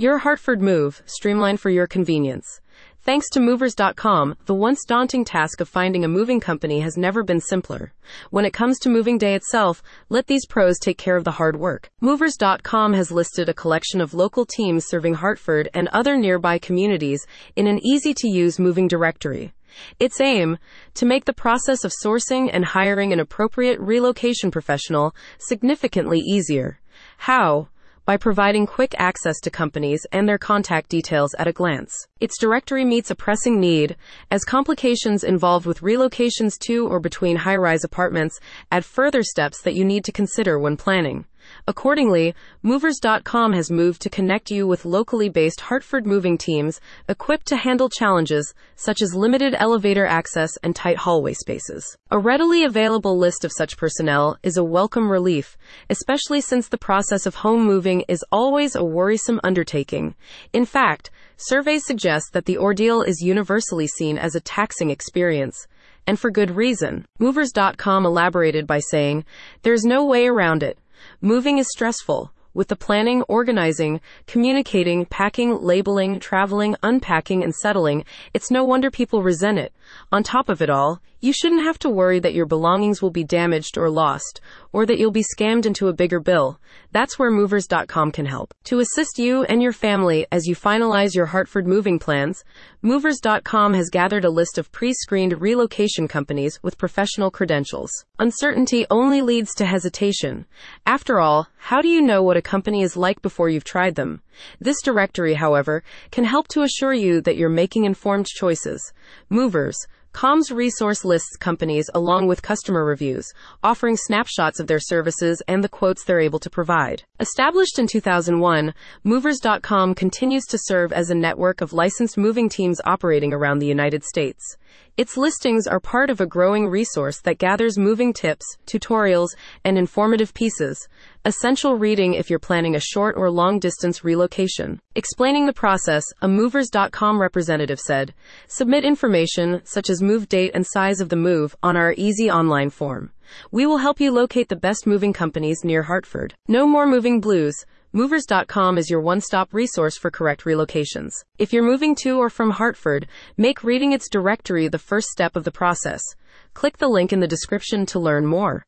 Your Hartford move, streamlined for your convenience. Thanks to Movers.com, the once daunting task of finding a moving company has never been simpler. When it comes to moving day itself, let these pros take care of the hard work. Movers.com has listed a collection of local teams serving Hartford and other nearby communities in an easy to use moving directory. Its aim to make the process of sourcing and hiring an appropriate relocation professional significantly easier. How? By providing quick access to companies and their contact details at a glance. Its directory meets a pressing need, as complications involved with relocations to or between high rise apartments add further steps that you need to consider when planning. Accordingly, Movers.com has moved to connect you with locally based Hartford moving teams equipped to handle challenges such as limited elevator access and tight hallway spaces. A readily available list of such personnel is a welcome relief, especially since the process of home moving is always a worrisome undertaking. In fact, surveys suggest that the ordeal is universally seen as a taxing experience. And for good reason. Movers.com elaborated by saying, There's no way around it. Moving is stressful, with the planning, organizing, communicating, packing, labeling, traveling, unpacking, and settling, it's no wonder people resent it. On top of it all, you shouldn't have to worry that your belongings will be damaged or lost, or that you'll be scammed into a bigger bill. That's where Movers.com can help. To assist you and your family as you finalize your Hartford moving plans, Movers.com has gathered a list of pre screened relocation companies with professional credentials. Uncertainty only leads to hesitation. After all, how do you know what a company is like before you've tried them? This directory, however, can help to assure you that you're making informed choices. Movers, Comms Resource lists companies along with customer reviews, offering snapshots of their services and the quotes they're able to provide. Established in 2001, Movers.com continues to serve as a network of licensed moving teams operating around the United States. Its listings are part of a growing resource that gathers moving tips, tutorials, and informative pieces, essential reading if you're planning a short or long distance relocation. Explaining the process, a Movers.com representative said, Submit information, such as move date and size of the move, on our easy online form. We will help you locate the best moving companies near Hartford. No more moving blues. Movers.com is your one stop resource for correct relocations. If you're moving to or from Hartford, make reading its directory the first step of the process. Click the link in the description to learn more.